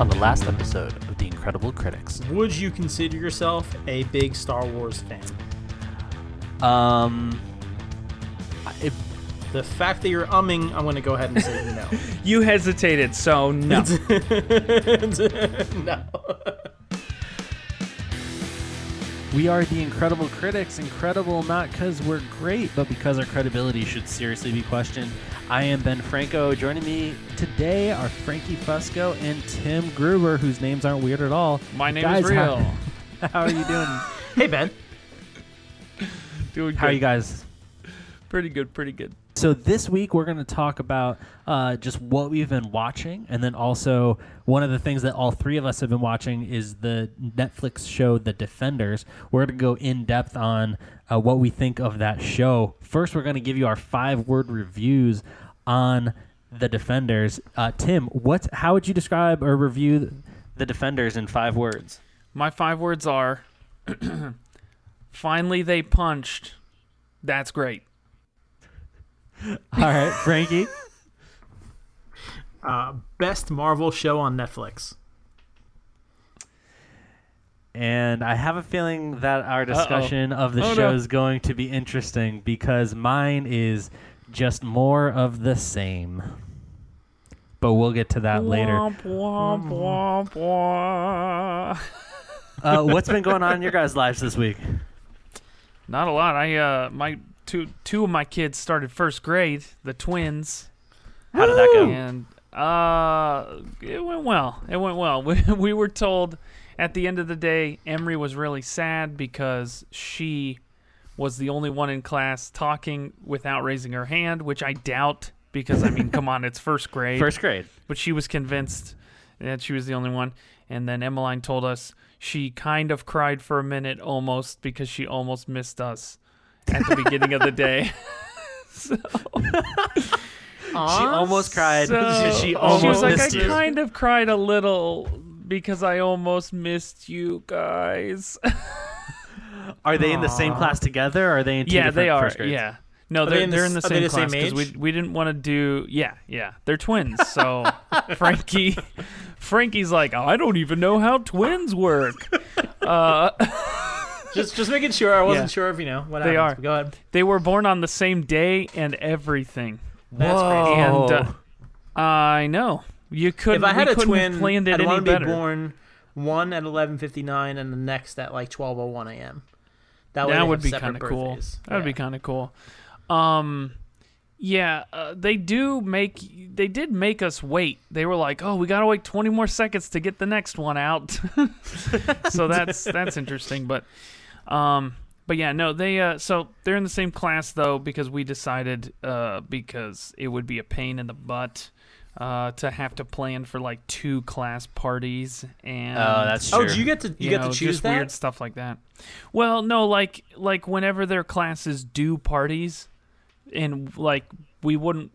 on the last episode of The Incredible Critics. Would you consider yourself a big Star Wars fan? Um, it, The fact that you're umming, I'm going to go ahead and say no. You hesitated, so no. no. we are The Incredible Critics. Incredible not because we're great, but because our credibility should seriously be questioned. I am Ben Franco. Joining me today are Frankie Fusco and Tim Gruber, whose names aren't weird at all. My name Guys, is real. How, how are you doing? Hey, Ben. Doing how are you guys? Pretty good, pretty good. So this week we're going to talk about uh, just what we've been watching, and then also one of the things that all three of us have been watching is the Netflix show The Defenders. We're going to go in depth on uh, what we think of that show. First, we're going to give you our five word reviews on The Defenders. Uh, Tim, what's how would you describe or review The Defenders in five words? My five words are finally they punched. That's great. All right, Frankie. Uh, best Marvel show on Netflix. And I have a feeling that our discussion of the Oh, show no. is going to be interesting because mine is just more of the same. But we'll get to that later. Womp, womp, womp, womp. Uh, what's been going on in your guys' lives this week? Not a lot. I uh my two two of my kids started first grade, the twins. How did that go? And uh, it went well. It went well. We, we were told at the end of the day, Emery was really sad because she was the only one in class talking without raising her hand, which I doubt because, I mean, come on, it's first grade. First grade. But she was convinced that she was the only one. And then Emmeline told us she kind of cried for a minute almost because she almost missed us at the beginning of the day. so. She almost cried. So- she she almost was like, missed I you. kind of cried a little because I almost missed you guys. Are they in the same class together? Or are they in two yeah, different they are. first grades? Yeah. No, they they're, in they're the in the same they the class same because we we didn't want to do. Yeah, yeah, they're twins. So Frankie, Frankie's like, I don't even know how twins work. Uh, Just, just making sure. I wasn't Yeah. sure if you know what They happens. are. But Go ahead. they were born on the same day and everything. That's crazy. And Whoa. uh, I know you couldn't. If I had we a couldn't twin, have planned it I'd any want to better. be born one at 11:59 and the next at like 12:01 a.m. That, way that would have be separate kind of cool. birthdays. That would be Yeah. kind of cool. Um, yeah, uh, they do make. They did make us wait. They were like, "Oh, we gotta wait 20 more seconds to get the next one out." so that's that's interesting. But, um, but yeah, no, they. Uh, so they're in the same class though because we decided uh because it would be a pain in the butt. Uh, to have to plan for like two class parties and Oh, that's Oh, do you get to you, you get know, to choose just that? weird stuff like that. Well, no, like like whenever their classes do parties, and like we wouldn't,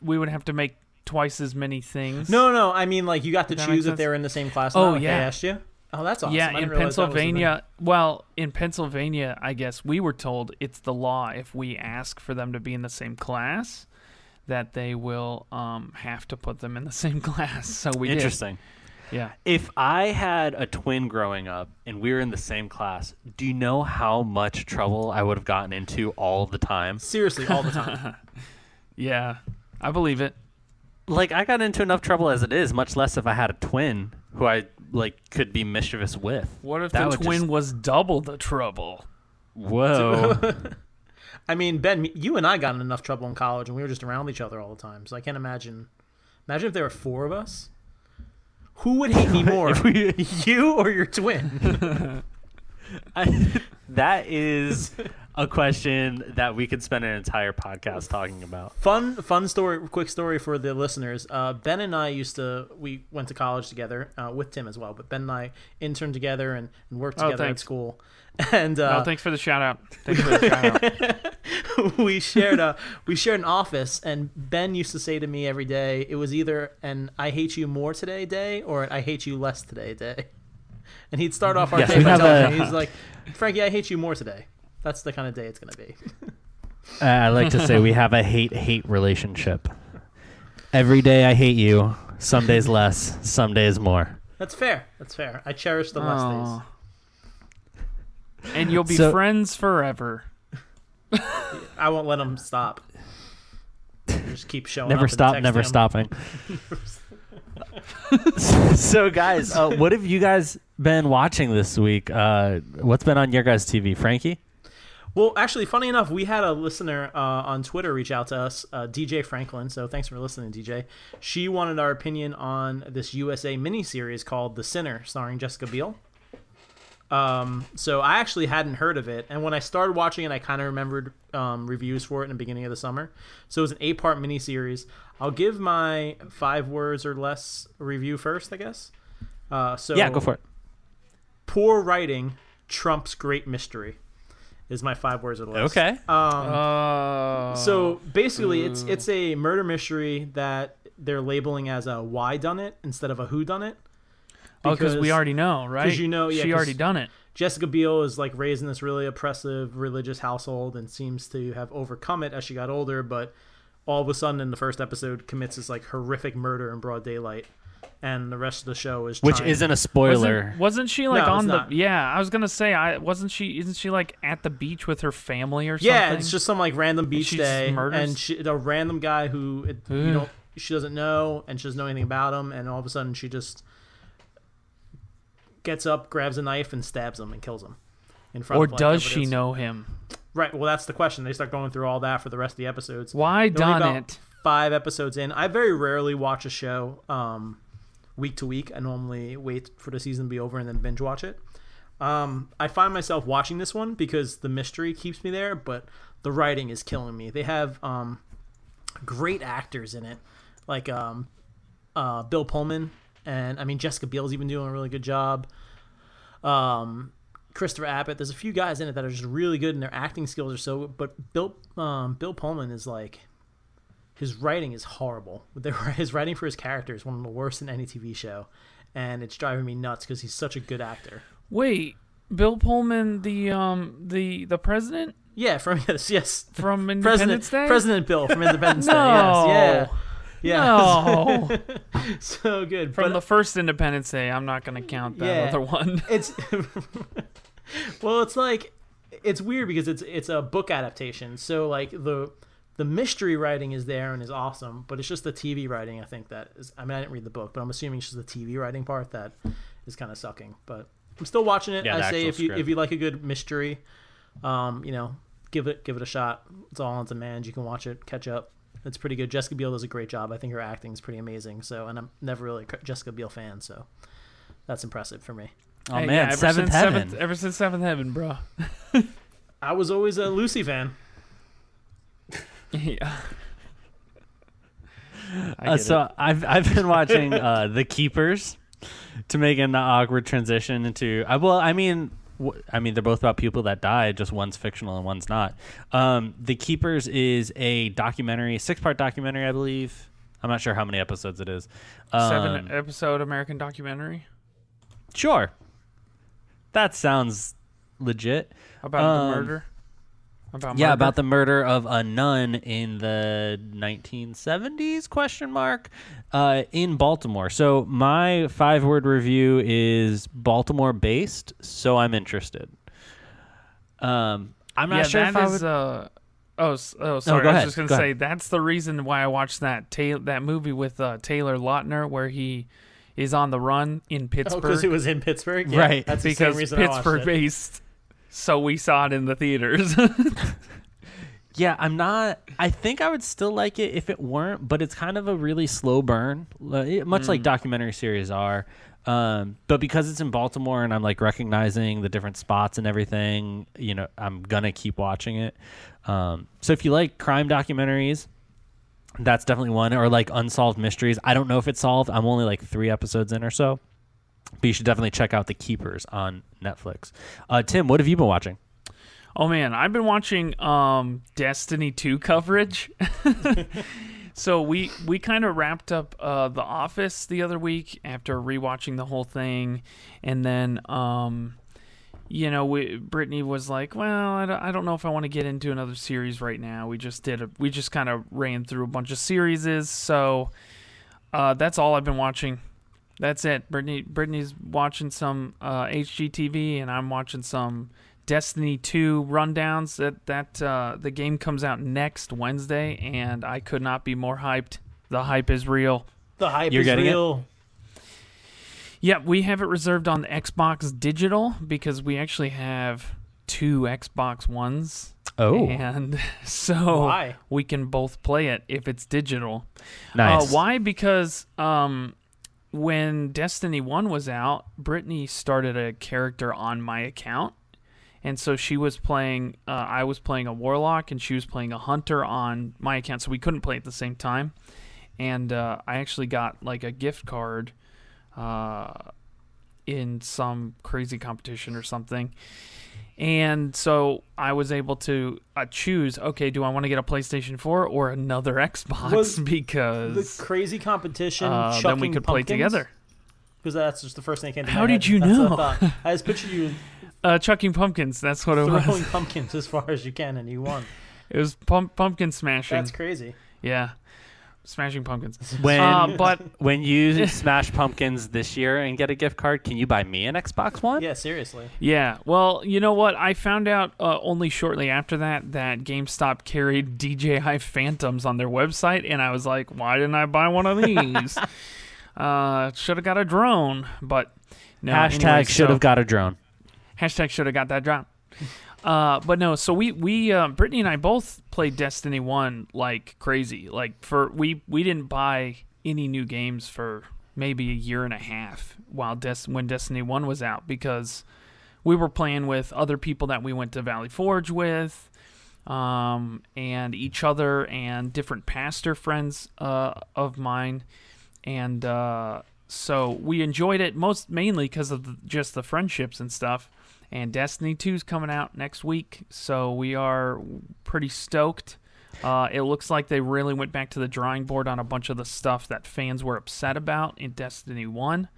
we would have to make twice as many things. No, no. I mean, like you got to that choose if they were in the same class. Oh, not, if yeah. They asked you. Oh, that's awesome. Yeah, in realize that was the thing. Pennsylvania. Well, in Pennsylvania, I guess we were told it's the law if we ask for them to be in the same class, that they will um have to put them in the same class. So we did. Interesting. Yeah. If I had a twin growing up and we were in the same class, do you know how much trouble I would have gotten into all the time? Seriously, all the time. Yeah. I believe it. Like I got into enough trouble as it is, much less if I had a twin who I like could be mischievous with. What if That the twin just- was double the trouble? Whoa. I mean, Ben, you and I got in enough trouble in college, and we were just around each other all the time. So I can't imagine. Imagine if there were four of us. Who would hate me more, we- you or your twin? I, that is a question that we could spend an entire podcast talking about. fun, fun story. Quick story for the listeners. Uh, ben and I used to. We went to college together uh, with Tim as well. But Ben and I interned together and, and worked Oh, together at thanks. school. And uh, oh, thanks for the shout out. Thanks for the shout out. we shared a we shared an office and Ben used to say to me every day it was either an I hate you more today day or an I hate you less today day. And he'd start off our Yes, day we by telling me he's like, Frankie, I hate you more today. That's the kind of day it's gonna be. Uh, I like to say we have a hate hate relationship. Every day I hate you. Some days less, some days more. That's fair. That's fair. I cherish the less days. And you'll be So- friends forever. I won't let them stop. Just keep showing Never up. stop, never texting 'em. stopping. so, guys, uh, what have you guys been watching this week? Uh, what's been on your guys' TV, Frankie? Well, actually, funny enough, we had a listener uh, on Twitter reach out to us, uh, DJ Franklin. So thanks for listening, DJ. She wanted our opinion on this USA miniseries called The Sinner, starring Jessica Biel. Um, so I actually hadn't heard of it, and when I started watching it, I kind of remembered um, reviews for it in the beginning of the summer. So it was an eight-part miniseries. I'll give my five words or less review first, I guess. Uh, so yeah, go for it. Poor writing trumps great mystery. Is my five words or less. Okay. Um, Oh. so basically, it's it's a murder mystery that they're labeling as a why done it instead of a who done it. oh, because we already know, right? Because you know- yeah, she 'cause- already done it. Jessica Biel is like raised in this really oppressive religious household and seems to have overcome it as she got older, but all of a sudden in the first episode commits this like horrific murder in broad daylight, and the rest of the show is Which trying- isn't a spoiler. Wasn't, wasn't she like No, on it's the? not. Yeah, I was gonna say, I wasn't she? Isn't she like at the beach with her family or something? Yeah, it's just some like random beach she just day, murders? and she, the random guy who it, you Ugh. know she doesn't know, and she doesn't know anything about him, and all of a sudden she just gets up, grabs a knife, and stabs him and kills him in front. Or of, like, does she evidence. know him? Right. Well, that's the question. They start going through all that for the rest of the episodes. Why They're only done about it? Five episodes in. I very rarely watch a show um, week to week. I normally wait for the season to be over and then binge watch it. Um, I find myself watching this one because the mystery keeps me there, but the writing is killing me. They have um, great actors in it, like um, uh, Bill Pullman, and I mean Jessica Biel's even doing a really good job. Um, Christopher Abbott. There's a few guys in it that are just really good, and their acting skills are so. But Bill um, Bill Pullman is like, his writing is horrible. His writing for his character is one of the worst in any TV show, and it's driving me nuts because he's such a good actor. Wait, Bill Pullman, the um, the the president Yeah, from yes, yes, from President Independence Day. President Bill from Independence no, Day. Yes, yeah, yeah. no. so good. from but the first Independence Day, I'm not gonna count that Yeah. other one. it's well it's like it's weird because it's it's a book adaptation so like the the mystery writing is there and is awesome but it's just the tv writing i think that is i mean i didn't read the book but i'm assuming it's just the tv writing part that is kind of sucking but i'm still watching it Yeah, i say if you script. if you like a good mystery um you know give it give it a shot it's all on demand you can watch it catch up it's pretty good jessica biel does a great job i think her acting is pretty amazing so and i'm never really a jessica biel fan so that's impressive for me oh Hey, man, yeah, ever Seventh since Heaven. Seventh, ever since Seventh Heaven, bro. I was always a Lucy fan. Yeah. Uh, so it. I've I've been watching uh, The Keepers to make an awkward transition into. I well, I mean, w- I mean they're both about people that die Just one's fictional and one's not. Um, the Keepers is a documentary, six part documentary, I believe. I'm not sure how many episodes it is. Um, seven episode American documentary Sure. That sounds legit. about Um, the murder. About Yeah, murder? about the murder of a nun in the 1970s question mark uh, in Baltimore. So my five word review is Baltimore based, so I'm interested. Um, I'm not yeah, sure if that I is, would. uh, oh, oh, sorry. go I was ahead, just gonna go say that's the reason why I watched that ta- that movie with uh, Taylor Lautner where he is on the run in Oh, Pittsburgh because it was in Pittsburgh, Yeah, Right. That's the same because reason I watched Pittsburgh it. based. So we saw it in the theaters. Yeah, I'm not. I think I would still like it if it weren't, but it's kind of a really slow burn, li- much like documentary series are. Um, but because it's in Baltimore and I'm like recognizing the different spots and everything, you know, I'm gonna keep watching it. Um, so if you like crime documentaries, that's definitely one, or like unsolved mysteries. I don't know if it's solved. I'm only like three episodes in or so, but you should definitely check out The Keepers on Netflix. Uh, Tim, what have you been watching? Oh man, I've been watching um Destiny 2 coverage. so we we kind of wrapped up uh The Office the other week after rewatching the whole thing and then um you know, we, Brittany was like, "Well, I don't, I don't know if I want to get into another series right now. We just did a, we just kind of ran through a bunch of series, so uh, that's all I've been watching. That's it. Brittany Brittany's watching some uh, HGTV, and I'm watching some Destiny 2 rundowns. That that uh, the game comes out next Wednesday, and I could not be more hyped. The hype is real. The hype You're is getting it? real. Yeah, we have it reserved on Xbox Digital because we actually have two Xbox Ones. Oh, And so Why? we can both play it if it's digital. nice. Uh, why? Because um, when Destiny 1 was out, Brittany started a character on my account. And so she was playing, uh, I was playing a warlock and she was playing a hunter on my account. So we couldn't play at the same time. And uh, I actually got like a gift card uh, in some crazy competition or something. And so I was able to uh, choose okay, do I want to get a PlayStation 4 or another Xbox? Was because The crazy competition. uh, then we could play together. Because that's just the first thing that came to How my did head. you That's know? I. I just pictured you Uh, chucking pumpkins. That's what it throwing was. pumpkins as far as you can, and you won. It was pump, pumpkin smashing. That's crazy. yeah, smashing pumpkins. when Uh, but when you smash pumpkins this year and get a gift card, can you buy me an Xbox One? Yeah, seriously. yeah, well, you know what? I found out uh, only shortly after that that GameStop carried DJI Phantoms on their website, and I was like, why didn't I buy one of these? uh, should have got a drone, but no. Hashtag anyway, should have so- got a drone. Hashtag should have got that drop. Uh, but no, so we we uh, Brittany and I both played Destiny One like crazy. Like for we we didn't buy any new games for maybe a year and a half while Des- when Destiny One was out because we were playing with other people that we went to Valley Forge with, um, and each other and different pastor friends uh, of mine, and uh, so we enjoyed it most mainly because of the, just the friendships and stuff. And Destiny 2 is coming out next week, so we are pretty stoked. Uh, it looks like they really went back to the drawing board on a bunch of the stuff that fans were upset about in Destiny 1.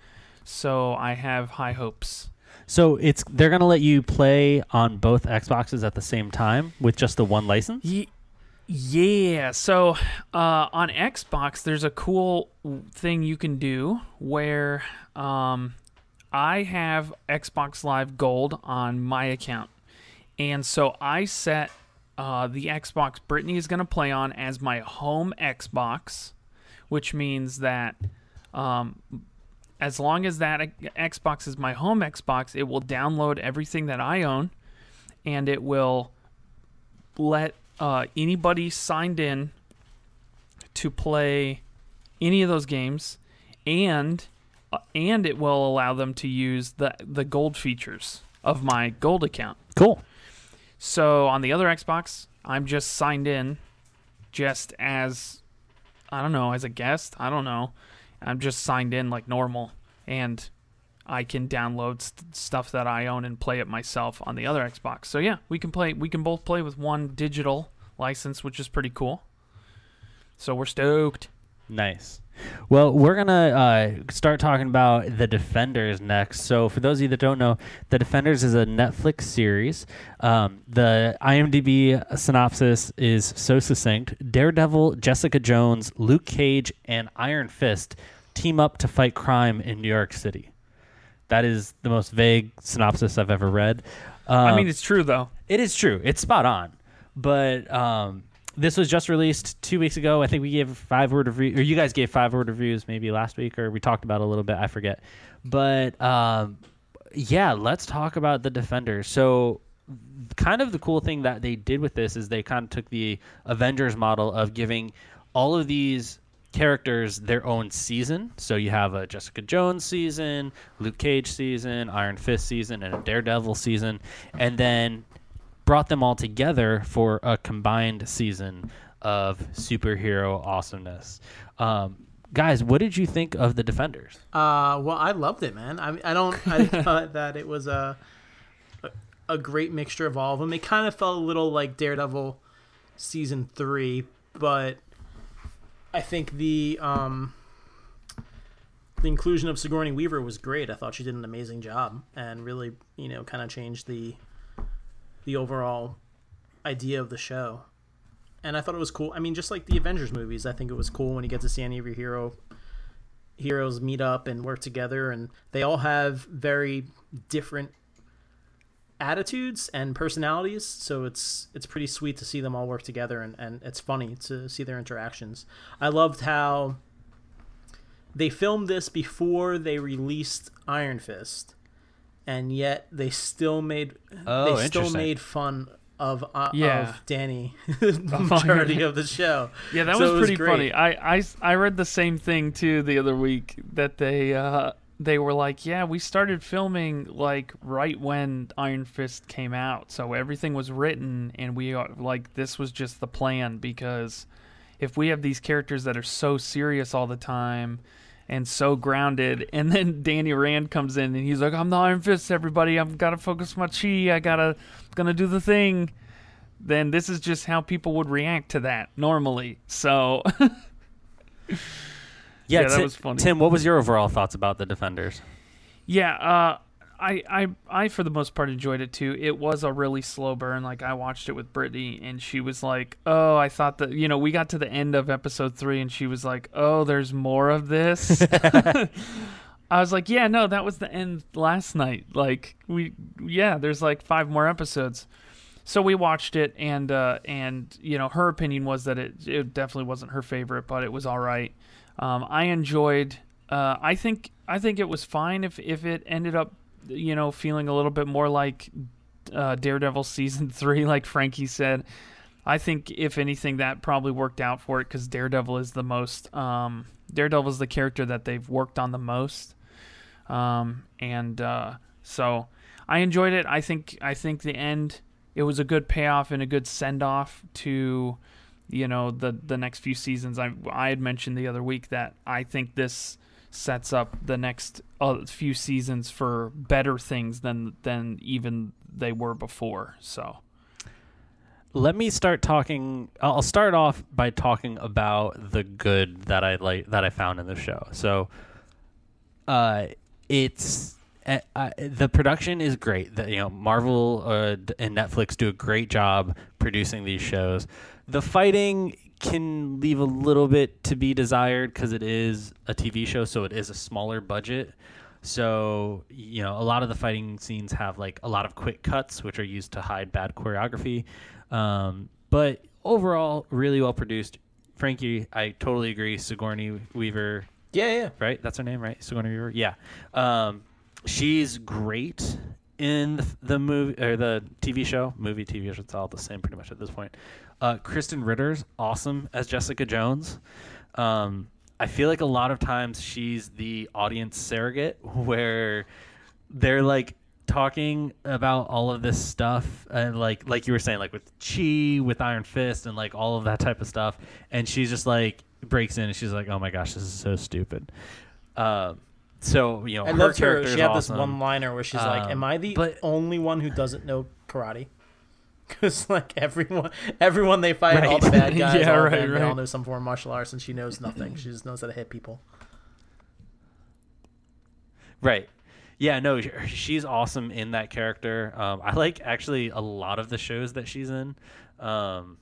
So I have high hopes. So it's they're gonna let you play on both Xboxes at the same time with just the one license. Ye- yeah. So uh, on Xbox, there's a cool thing you can do where um, I have Xbox Live Gold on my account. And so I set uh, the Xbox Brittany is going to play on as my home Xbox, which means that um, as long as that Xbox is my home Xbox, it will download everything that I own and it will let uh, anybody signed in to play any of those games, and and it will allow them to use the the gold features of my gold account. Cool. So on the other Xbox, I'm just signed in, just as I don't know, as a guest. I don't know. I'm just signed in like normal, and I can download st- stuff that I own and play it myself on the other Xbox. So yeah, we can play. We can both play with one digital license, which is pretty cool. So we're stoked. Nice. Well, we're gonna uh, start talking about the Defenders next. So, for those of you that don't know, the Defenders is a Netflix series. Um, the IMDb synopsis is so succinct: Daredevil, Jessica Jones, Luke Cage, and Iron Fist team up to fight crime in New York City. That is the most vague synopsis I've ever read. I Um, mean, it's true though. it is true. It's spot on. But um, this was just released two weeks ago. I think we gave five word review, or you guys gave five word reviews maybe last week, or we talked about a little bit. I forget. But um, yeah, let's talk about the Defenders. So, kind of the cool thing that they did with this is they kind of took the Avengers model of giving all of these characters their own season. So you have a Jessica Jones season, Luke Cage season, Iron Fist season, and a Daredevil season, and then brought them all together for a combined season of superhero awesomeness. Um, guys, what did you think of the Defenders? Uh, well, I loved it, man. I, I don't. I thought that it was a, a a great mixture of all of them. It kind of felt a little like Daredevil season three, but I think the um the inclusion of Sigourney Weaver was great. I thought she did an amazing job and really, you know, kind of changed the the overall idea of the show. And I thought it was cool. I mean, just like the Avengers movies, I think it was cool when you get to see any of your hero heroes meet up and work together, and they all have very different attitudes and personalities. So it's it's pretty sweet to see them all work together, and, and it's funny to see their interactions. I loved how they filmed this before they released Iron Fist, and yet they still made Oh, they still made fun of uh, Yeah. of Danny the majority of the show. Yeah, that So was it pretty great. funny. I, I, I read the same thing too the other week that they uh, they were like, yeah, we started filming like right when Iron Fist came out, so everything was written, and we are like this was just the plan because if we have these characters that are so serious all the time and so grounded, and then Danny Rand comes in and he's like, I'm the Iron Fist, everybody, I've got to focus my chi, I gotta gonna do the thing then this is just how people would react to that normally. So Yeah, Yeah, that Ti- was funny. Tim, what was your overall thoughts about the Defenders? yeah, uh, I, I I for the most part enjoyed it too. It was a really slow burn. Like I watched it with Brittany, and she was like, "Oh, I thought that you know we got to the end of episode three, and she was like, "Oh, there's more of this." I was like, "Yeah, no, that was the end last night. Like we, yeah, there's like five more episodes." So we watched it, and uh, and you know her opinion was that it it definitely wasn't her favorite, but it was all right. Um, I enjoyed. Uh, I think I think it was fine if if it ended up you know feeling a little bit more like uh, Daredevil season three, like Frankie said. I think if anything, that probably worked out for it because Daredevil is the most. Um, Daredevil is the character that they've worked on the most, um, and uh, so I enjoyed it. I think I think the end it was a good payoff and a good send off to you know the the next few seasons. I I had mentioned the other week that I think this sets up the next uh, few seasons for better things than than even they were before. So Let me start talking. I'll start off by talking about the good that I like that I found in the show. So, uh, it's uh, the production is great. The, you know, Marvel uh, and Netflix do a great job producing these shows. The fighting can leave a little bit to be desired because it is a TV show, so it is a smaller budget. So, you know, a lot of the fighting scenes have like a lot of quick cuts, which are used to hide bad choreography. Um, but overall, really well produced. Frankie, I totally agree. Sigourney Weaver, Yeah, yeah. right? That's her name, right? Sigourney Weaver. Yeah. Um, she's great in the, movie or the TV show, movie, TV show. It's all the same pretty much at this point. Uh, Krysten Ritter's awesome as Jessica Jones. Um, I feel like a lot of times she's the audience surrogate where they're like talking about all of this stuff and like like you were saying like with chi with iron fist and like all of that type of stuff and she's just like breaks in and she's like oh my gosh this is so stupid um so you know I her loved her. She had awesome. this one liner where she's like, Um, "Am I the but- only one who doesn't know karate?" Because like everyone, everyone they fight, all the bad guys, Yeah, all of right, they all right. know some form of martial arts, and she knows nothing. she just knows how to hit people. Right. Yeah, no, sh- she's awesome in that character. Um, I like actually a lot of the shows that she's in. Um,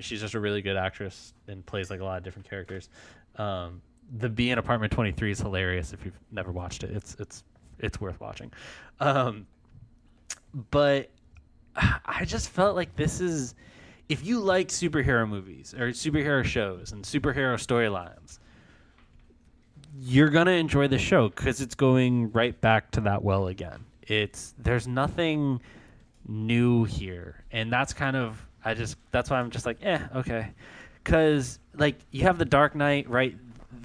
she's just a really good actress and plays like a lot of different characters. Um, the B in Apartment 23 is hilarious if you've never watched it. It's it's it's worth watching. Um, but I just felt like this is if you like superhero movies or superhero shows and superhero storylines, you're gonna enjoy the show because it's going right back to that well again. It's there's nothing new here, and that's kind of I just that's why I'm just like eh okay, because like you have the Dark Knight right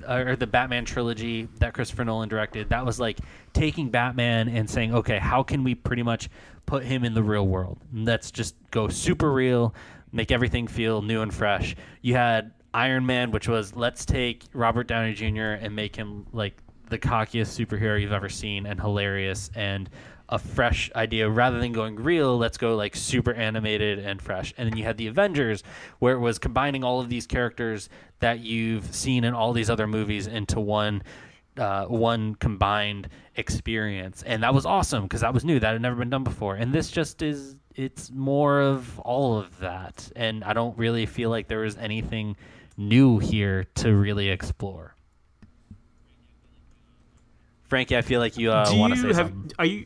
or the Batman trilogy that Christopher Nolan directed. That was like taking Batman and saying okay how can we pretty much put him in the real world? Let's just go super real, make everything feel new and fresh. You had Iron Man, which was let's take Robert Downey Jr. and make him like the cockiest superhero you've ever seen and hilarious and a fresh idea rather than going real let's go like super animated and fresh and then you had the avengers where it was combining all of these characters that you've seen in all these other movies into one uh, one combined experience and that was awesome because that was new that had never been done before and this just is it's more of all of that and i don't really feel like there was anything new here to really explore Frankie, I feel like you uh, Do want to you say have? something. Are you?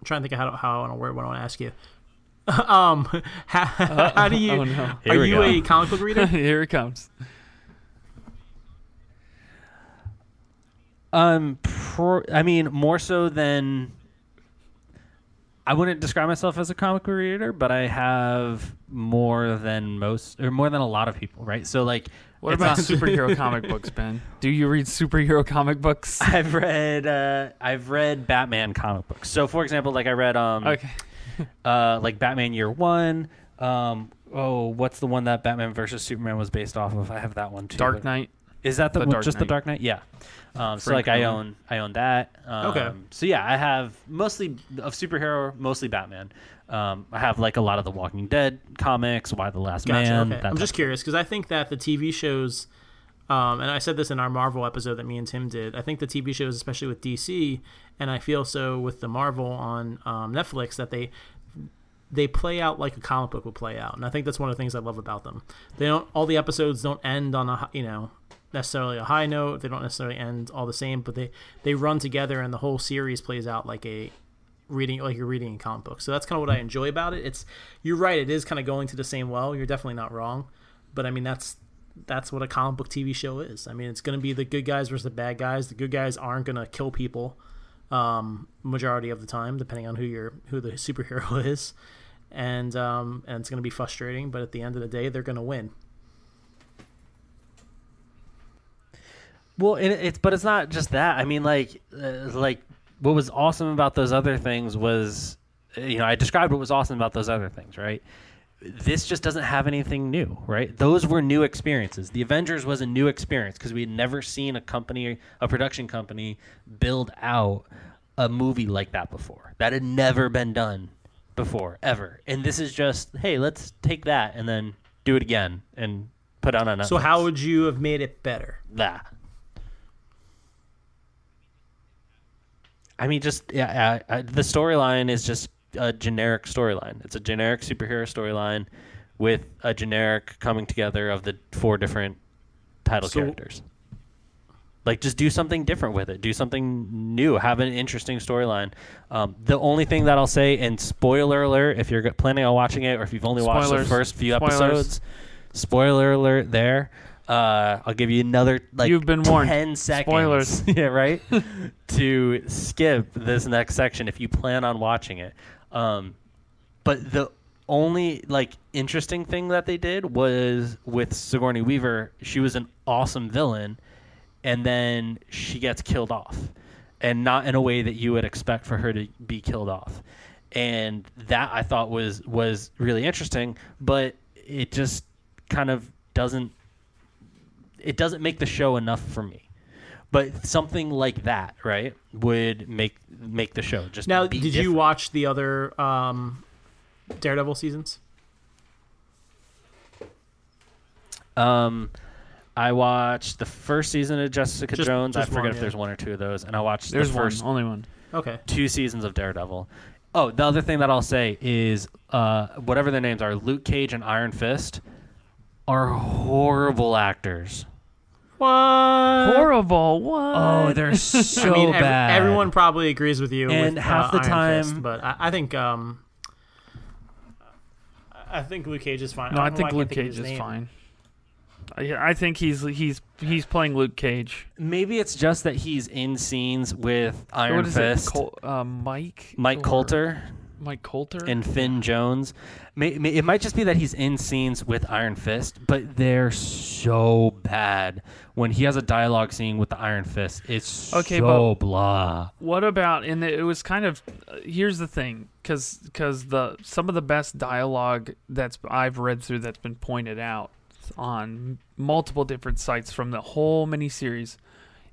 I'm trying to think of how, how I want to word what I want to ask you. um, how, how do you? oh, no. Are you go. a comic book reader? Here it comes. Um, pro- I mean, more so than I wouldn't describe myself as a comic reader, but I have more than most, or more than a lot of people, right? So, like, What it's about not- superhero comic books, Ben? Do you read superhero comic books? I've read, uh, I've read Batman comic books. So, for example, like I read, um, Okay. uh, like Batman Year One. Um, oh, what's the one that Batman versus Superman was based off of? I have that one too. Dark Knight. Is that the, The Dark just the Dark Knight? Yeah. Um, so Frank like I own I own that. Um, Okay. So yeah, I have mostly of superhero, mostly Batman. Um, I have like a lot of the Walking Dead comics, Why the Last Gotcha. Man. okay. I'm just curious because I think that the TV shows, um, and I said this in our Marvel episode that me and Tim did. I think the TV shows, especially with DC, and I feel so with the Marvel on um, Netflix, that they they play out like a comic book would play out, and I think that's one of the things I love about them. They don't all the episodes don't end on a you know necessarily a high note. They don't necessarily end all the same, but they they run together, and the whole series plays out like a reading like you're reading a comic book. So that's kind of what I enjoy about it. It's you're right, it is kind of going to the same well. You're definitely not wrong, but I mean that's that's what a comic book TV show is. I mean, it's going to be the good guys versus the bad guys. The good guys aren't going to kill people um, majority of the time, depending on who your who the superhero is, and um, and it's going to be frustrating. But at the end of the day, they're going to win. Well, it, it's but it's not just that. I mean, like, uh, like what was awesome about those other things was, uh, you know, I described what was awesome about those other things, right? This just doesn't have anything new, right? Those were new experiences. The Avengers was a new experience because we had never seen a company, a production company, build out a movie like that before. That had never been done before, ever. And this is just, hey, let's take that and then do it again and put on another. So how would you have made it better? that. I mean, just yeah, I, I, the storyline is just a generic storyline. It's a generic superhero storyline with a generic coming together of the four different title So- characters. Like, just do something different with it. Do something new. Have an interesting storyline. Um, the only thing that I'll say, and spoiler alert, if you're planning on watching it, or if you've only watched the first few Spoilers. episodes, spoiler alert there. Uh, I'll give you another like You've been warned. ten seconds. Spoilers. yeah, right. to skip this next section if you plan on watching it. Um, but the only like interesting thing that they did was with Sigourney Weaver. She was an awesome villain, and then she gets killed off, and not in a way that you would expect for her to be killed off. And that I thought was was really interesting, but it just kind of doesn't it doesn't make the show enough for me. But something like that, right, would make make the show just Now, be did you watch the other um, Daredevil seasons? Um, I watched the first season of Jessica Just- Jones. just I forget one, if yeah. there's one or two of those, and I watched There's the first one, only one. Okay. two seasons of Daredevil. Oh, the other thing that I'll say is, uh, whatever their names are, Luke Cage and Iron Fist are horrible actors. What? Horrible. What? Oh, they're so I mean, ev- bad. everyone probably agrees with you. And with, half uh, the Iron Fist, time- but I, I think um, I think Luke Cage is fine. no, I don't know why think Luke can't Cage is name. fine. I, I think he's he's he's playing Luke Cage. Maybe it's just that he's in scenes with Iron what is Fist, it? Col- uh, Mike. Mike or- Colter, Mike Colter. and Finn Jones. May, may, it might just be that he's in scenes with Iron Fist, but they're so bad. When he has a dialogue scene with the Iron Fist, it's Okay, so blah. What about and it was kind of uh, here's the thing cuz cuz the some of the best dialogue that's I've read through that's been pointed out on multiple different sites from the whole miniseries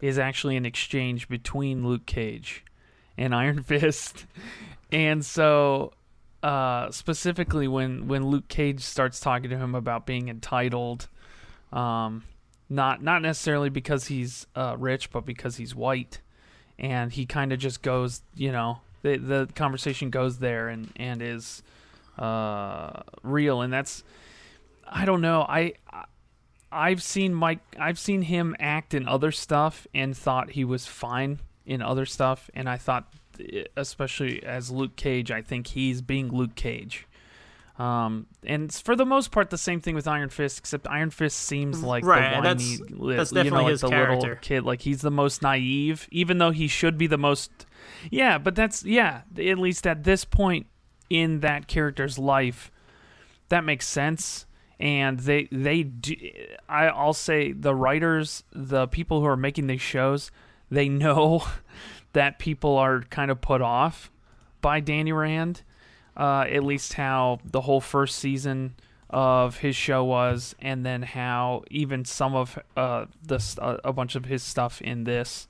is actually an exchange between Luke Cage and Iron Fist. And so uh, specifically when when Luke Cage starts talking to him about being entitled um, not not necessarily because he's uh, rich but because he's white and he kind of just goes, you know, the the conversation goes there and and is uh, real, and that's I don't know, I. I I've seen Mike. I've seen him act in other stuff and thought he was fine in other stuff, and I thought, eh, especially as Luke Cage, I think he's being Luke Cage. Um, and for the most part, the same thing with Iron Fist, except Iron Fist seems like Right, the that's- whiny, li- that's you know, like his the character. little kid. Like he's the most naive, even though he should be the most. Yeah, but that's yeah. At least at this point in that character's life, that makes sense. And they they do. I I'll say the writers, the people who are making these shows, they know that people are kind of put off by Danny Rand. Uh, at least how the whole first season of his show was, and then how even some of uh, uh, a bunch of his stuff in this.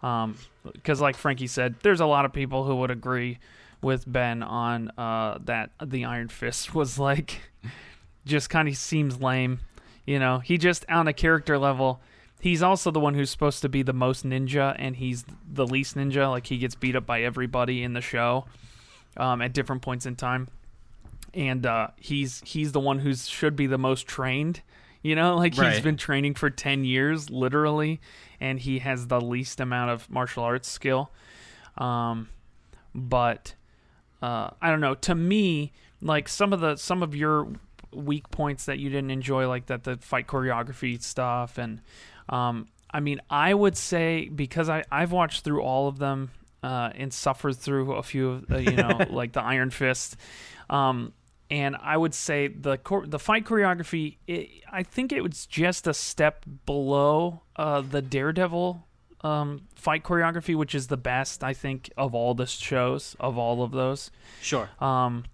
Because, like Frankie said, there's a lot of people who would agree with Ben on uh, that the Iron Fist was like just kind of seems lame. You know, he just on a character level, he's also the one who's supposed to be the most ninja, and he's the least ninja. Like he gets beat up by everybody in the show um, at different points in time, and uh, he's he's the one who should be the most trained. You know, like he's been training for ten years, literally, and he has the least amount of martial arts skill. Um, but uh, I don't know. To me, like some of the some of your weak points that you didn't enjoy, like that the fight choreography stuff, and um, I mean, I would say because I I've watched through all of them uh, and suffered through a few of the, you know like the Iron Fist. Um, and I would say the chor- the fight choreography, it, I think it was just a step below uh, the Daredevil um, fight choreography, which is the best I think of all the shows of all of those. Sure. Um,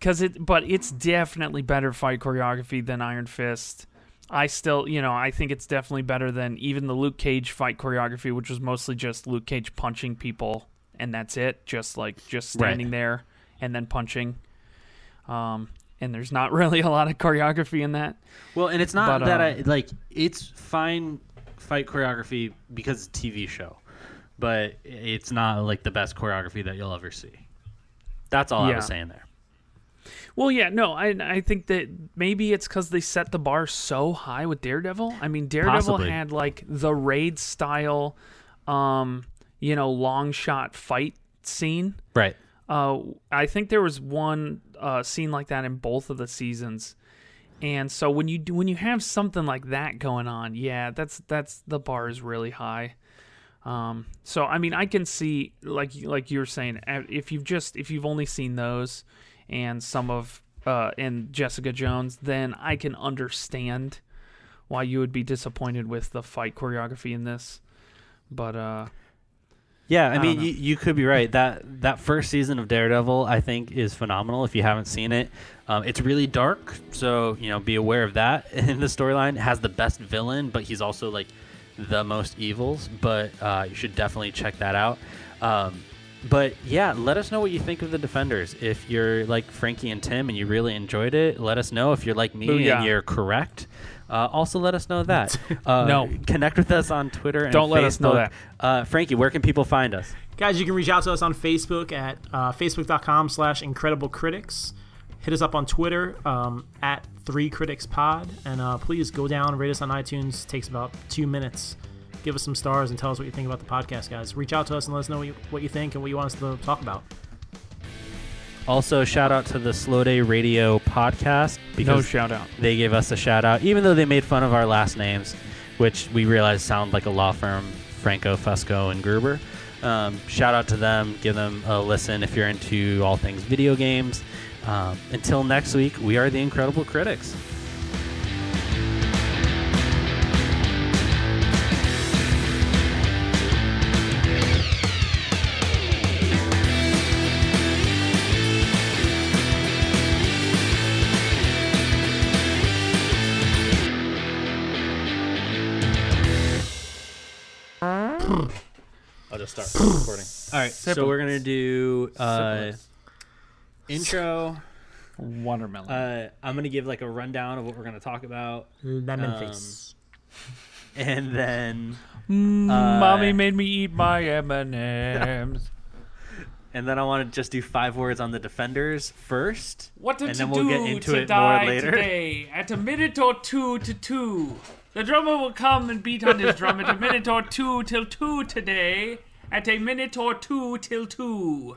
cause it, but it's definitely better fight choreography than Iron Fist. I still, you know, I think it's definitely better than even the Luke Cage fight choreography, which was mostly just Luke Cage punching people and that's it, just like just Right. standing there and then punching. Um, and there's not really a lot of choreography in that. Well, and it's not But, that um, I like. It's fine fight choreography because it's a TV show, but it's not like the best choreography that you'll ever see. That's all I was saying there. Well, yeah, no, I I think that maybe it's because they set the bar so high with Daredevil. I mean, Daredevil Possibly. had like the raid style, um, you know, long shot fight scene. Right. Uh, I think there was one uh, scene like that in both of the seasons, and so when you do, when you have something like that going on, yeah, that's that's the bar is really high. Um, so I mean, I can see like like you were saying, if you've just if you've only seen those and some of uh and Jessica Jones, then I can understand why you would be disappointed with the fight choreography in this. But uh, Yeah, I, I mean, you, you could be right. That that first season of Daredevil, I think, is phenomenal. If you haven't seen it, um, it's really dark, so you know, be aware of that. In the storyline, has the best villain, but he's also like the most evils. But uh, you should definitely check that out. Um, but yeah, let us know what you think of the Defenders. If you're like Frankie and Tim and you really enjoyed it, let us know. If you're like me Booyah. and you're correct, uh, also let us know that. Uh, No. connect with us on Twitter. And Don't let us know that. Uh, Frankie, where can people find us? Guys, you can reach out to us on Facebook at uh, facebook.com slash incredible critics. Hit us up on Twitter um, at three critics pod. And uh, please go down, rate us on iTunes. takes about two minutes. Give us some stars and tell us what you think about the podcast, guys. Reach out to us and let us know what you, what you think and what you want us to talk about. Also, shout out to the Slow Day Radio podcast no shout out. they gave us a shout out, even though they made fun of our last names, which we realized sound like a law firm Franco, Fusco, and Gruber. Um, shout out to them. Give them a listen if you're into all things video games. Um, until next week, we are the Incredible Critics. Start recording. All right, so we're gonna do uh, intro. Watermelon. Uh, I'm gonna give like a rundown of what we're gonna talk about, Lemon Um, face. and then Mommy made me eat my M&Ms. and then I want to just do five words on the defenders first. What did and you then we'll do get into to it more die later. today? At a minute or two to two. The drummer will come and beat on his drum at a minute or two till two today. At a minute or two till two.